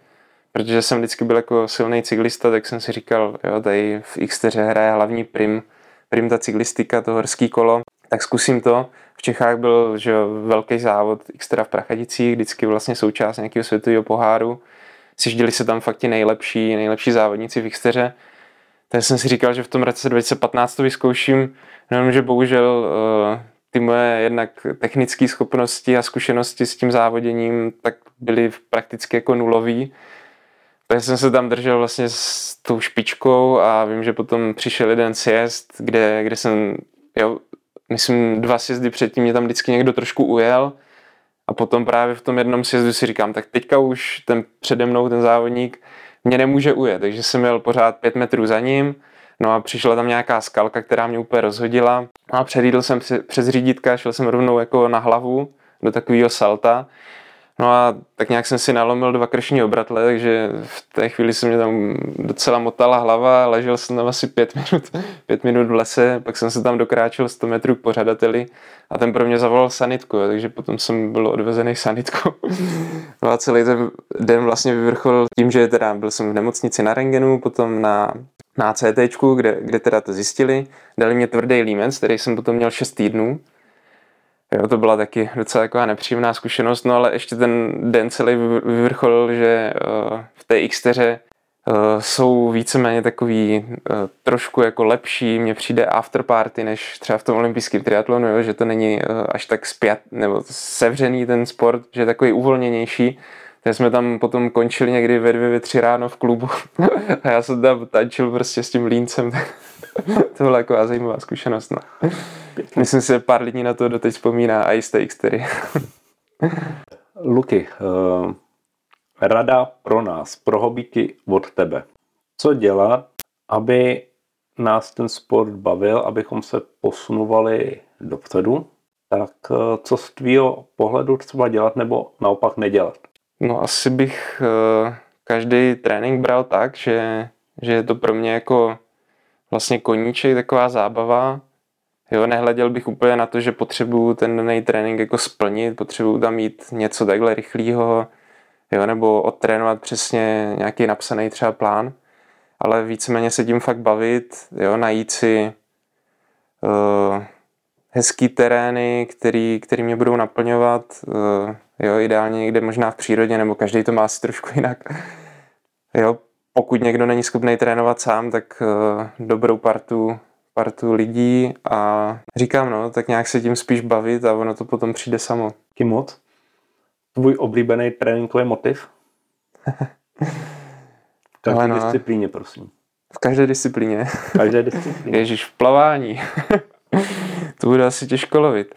protože jsem vždycky byl jako silný cyklista, tak jsem si říkal, jo, tady v Xteře hraje hlavní prim, prim ta cyklistika, to horský kolo, tak zkusím to. V Čechách byl že velký závod Xtra v Prachadicích, vždycky vlastně součást nějakého světového poháru. Sježděli se tam fakt ti nejlepší, nejlepší závodníci v Xteře. Takže jsem si říkal, že v tom roce 2015 to vyzkouším, jenom že bohužel uh, ty moje jednak technické schopnosti a zkušenosti s tím závoděním tak byly prakticky jako nulový. Takže jsem se tam držel vlastně s tou špičkou a vím, že potom přišel jeden sjezd, kde, kde jsem jo, myslím, dva sjezdy předtím mě tam vždycky někdo trošku ujel a potom právě v tom jednom sjezdu si říkám, tak teďka už ten přede mnou, ten závodník, mě nemůže ujet, takže jsem měl pořád pět metrů za ním, no a přišla tam nějaká skalka, která mě úplně rozhodila. No a předjídl jsem přes řídítka, šel jsem rovnou jako na hlavu do takového salta No a tak nějak jsem si nalomil dva kršní obratle, takže v té chvíli se mě tam docela motala hlava, ležel jsem tam asi pět minut, pět minut v lese, pak jsem se tam dokráčel 100 metrů k pořadateli a ten pro mě zavolal sanitku, takže potom jsem byl odvezený sanitkou. No a celý ten den vlastně vyvrcholil tím, že teda byl jsem v nemocnici na rengenu, potom na na CT, kde, kde teda to zjistili. Dali mě tvrdý límec, který jsem potom měl 6 týdnů. Jo, to byla taky docela taková nepříjemná zkušenost, no ale ještě ten den celý vyvrcholil, že uh, v té Xteře uh, jsou víceméně takový uh, trošku jako lepší, mně přijde afterparty, než třeba v tom olympijském triatlonu, jo, že to není až tak zpět, nebo sevřený ten sport, že je takový uvolněnější. Takže jsme tam potom končili někdy ve dvě, ve tři ráno v klubu a já jsem tam tančil prostě s tím líncem. to byla jako zajímavá zkušenost. No. Myslím si, že pár lidí na to doteď vzpomíná a i z té Xtery. Luky, uh, rada pro nás, pro hobíky od tebe. Co dělat, aby nás ten sport bavil, abychom se posunovali dopředu, tak uh, co z tvýho pohledu třeba dělat nebo naopak nedělat? No asi bych uh, každý trénink bral tak, že, že je to pro mě jako vlastně koníček, taková zábava. Jo, nehleděl bych úplně na to, že potřebuju ten daný trénink jako splnit, potřebuju tam mít něco takhle rychlého, jo, nebo odtrénovat přesně nějaký napsaný třeba plán, ale víceméně se tím fakt bavit, jo, najít si uh, hezký terény, který, který mě budou naplňovat, uh, jo, ideálně někde možná v přírodě, nebo každý to má asi trošku jinak. Jo, pokud někdo není schopný trénovat sám, tak uh, dobrou partu, partu lidí a říkám, no, tak nějak se tím spíš bavit a ono to potom přijde samo. Kým moc? Tvůj oblíbený tréninkový motiv? v každé no, disciplíně, prosím. V každé disciplíně? V každé disciplíně. Ježíš, v plavání. to bude asi těžko lovit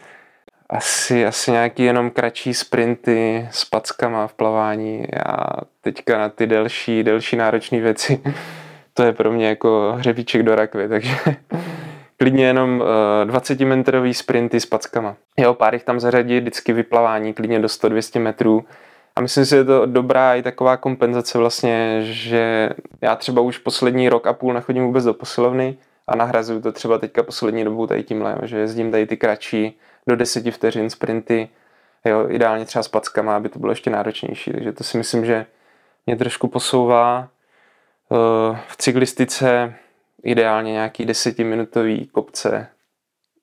asi, asi nějaký jenom kratší sprinty s packama v plavání a teďka na ty delší, delší náročné věci, to je pro mě jako hřebíček do rakvy, takže klidně jenom uh, 20 metrový sprinty s packama. Jo, pár jich tam zařadit, vždycky vyplavání, klidně do 100-200 metrů. A myslím si, že je to dobrá i taková kompenzace vlastně, že já třeba už poslední rok a půl nechodím vůbec do posilovny a nahrazuju to třeba teďka poslední dobou tady tímhle, že jezdím tady ty kratší do deseti vteřin sprinty, jo, ideálně třeba s packama, aby to bylo ještě náročnější. Takže to si myslím, že mě trošku posouvá. Eh, v cyklistice ideálně nějaký desetiminutový kopce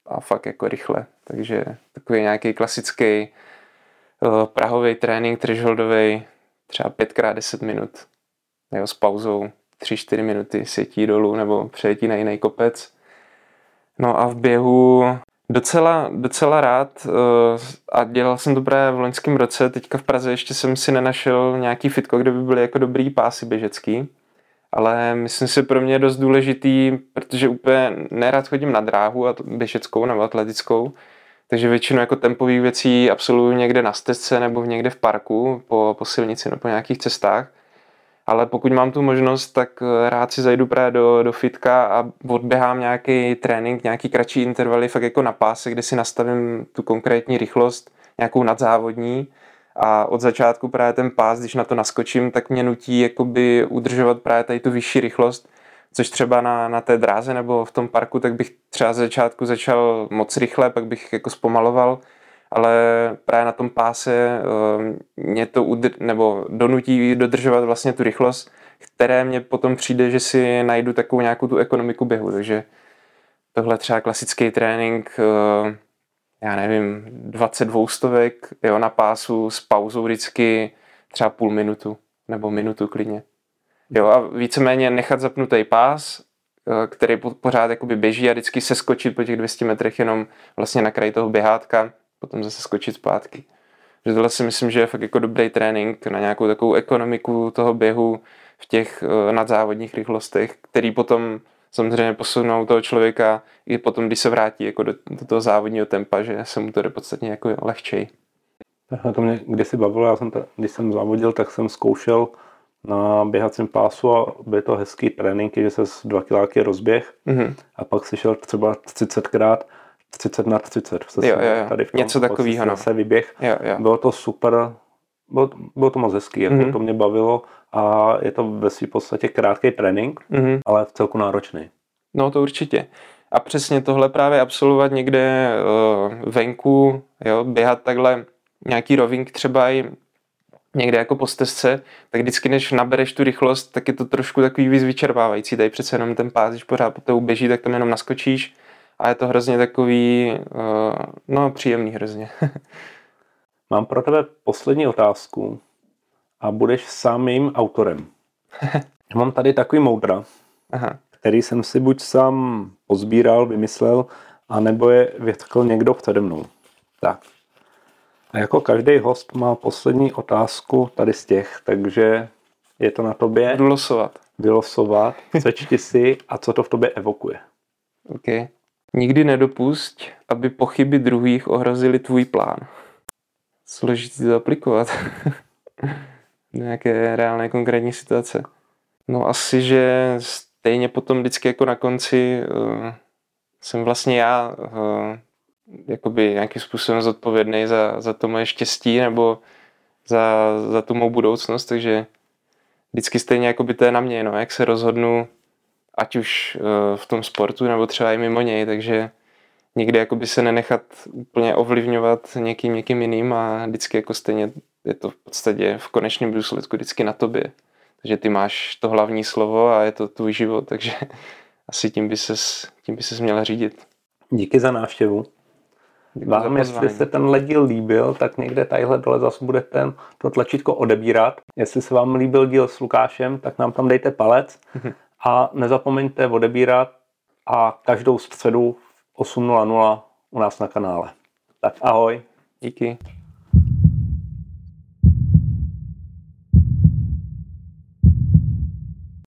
a fakt jako rychle. Takže takový nějaký klasický eh, prahový trénink thresholdový, třeba 5x10 minut jo, s pauzou 3-4 minuty sjetí dolů nebo přejetí na jiný kopec. No a v běhu Docela, docela rád uh, a dělal jsem právě v loňském roce. Teďka v Praze ještě jsem si nenašel nějaký fitko, kde by byly jako dobrý pásy běžecký. Ale myslím si, pro mě je dost důležitý, protože úplně nerad chodím na dráhu, a běžeckou nebo atletickou, takže většinu jako tempových věcí absolvuju někde na stezce nebo někde v parku po, po silnici nebo po nějakých cestách ale pokud mám tu možnost, tak eh, rád si zajdu právě do, do fitka a odběhám nějaký trénink, nějaký kratší intervaly, fakt jako na páse, kde si nastavím tu konkrétní rychlost, nějakou nadzávodní. A od začátku právě ten pás, když na to naskočím, tak mě nutí jakoby udržovat právě tady tu vyšší rychlost, což třeba na, na té dráze nebo v tom parku, tak bych třeba z začátku začal moc rychle, pak bych jako zpomaloval, ale právě na tom páse eh, mě to udr- nebo donutí dodržovat vlastně tu rychlost, které mě potom přijde, že si najdu takovou nějakou tu ekonomiku běhu, takže tohle třeba klasický trénink, eh, já nevím, 22 stovek jo, na pásu s pauzou vždycky třeba půl minutu nebo minutu klidně. Jo, a víceméně nechat zapnutý pás, eh, který pořád jakoby běží a vždycky se skočit po těch 200 metrech jenom vlastně na kraji toho běhátka potom zase skočit zpátky. Že tohle si myslím, že je fakt jako dobrý trénink na nějakou takovou ekonomiku toho běhu v těch uh, nadzávodních rychlostech, který potom samozřejmě posunou toho člověka i potom, když se vrátí jako do, do toho závodního tempa, že se mu to jde podstatně jako lehčej. To mě kdysi bavilo, já jsem to, když jsem závodil, tak jsem zkoušel na běhacím pásu a byl to hezký trénink, že se z dva kiláky rozběh mm-hmm. a pak si šel třeba 30krát 30 na 30. Se jo, jo, jo. Tady v tom, Něco takového. No. Se vyběh. Jo, jo. Bylo to super bylo, bylo to moc hezký, jako Mhm. to mě bavilo a je to ve své podstatě krátký trénink, Mhm. ale v celku náročný. No to určitě. A přesně tohle právě absolvovat někde uh, venku, jo, běhat takhle nějaký rovink třeba i někde jako po stezce, tak vždycky než nabereš tu rychlost, tak je to trošku takový víc vyčerpávající. Tady přece jenom ten pás, když pořád po tou běží, tak tam jenom naskočíš a je to hrozně takový, uh, no příjemný hrozně. Mám pro tebe poslední otázku a budeš sám jejím autorem. Mám tady takový moudra, Aha, který jsem si buď sám pozbíral, vymyslel, anebo je vytkl někdo přede mnou. Tak. A jako každý host má poslední otázku tady z těch, takže je to na tobě budu losovat. vylosovat, přečti si a co to v tobě evokuje. Okay. Nikdy nedopusť, aby pochyby druhých ohrozily tvůj plán. Složitý to aplikovat. Nějaké reálné konkrétní situace. No asi, že stejně potom vždycky jako na konci uh, jsem vlastně já uh, jakoby nějakým způsobem zodpovědný za, za to moje štěstí nebo za, za tu mou budoucnost, takže vždycky stejně jakoby to je na mě, no, jak se rozhodnu ať už uh, v tom sportu nebo třeba i mimo něj, takže nikdy jakoby se nenechat úplně ovlivňovat někým, někým jiným a vždycky jako stejně je to v podstatě v konečném důsledku vždycky na tobě. Takže ty máš to hlavní slovo a je to tvůj život, takže asi tím by ses, tím by ses měla řídit. Díky za návštěvu. Děkuji za Vám, jestli se tenhle díl líbil, tak někde tadyhle dole zase budete to tlačítko odebírat. Jestli se vám líbil díl s Lukášem, tak nám tam dejte palec a nezapomeňte odebírat a každou středu v 8.00 u nás na kanále. Tak ahoj. Díky.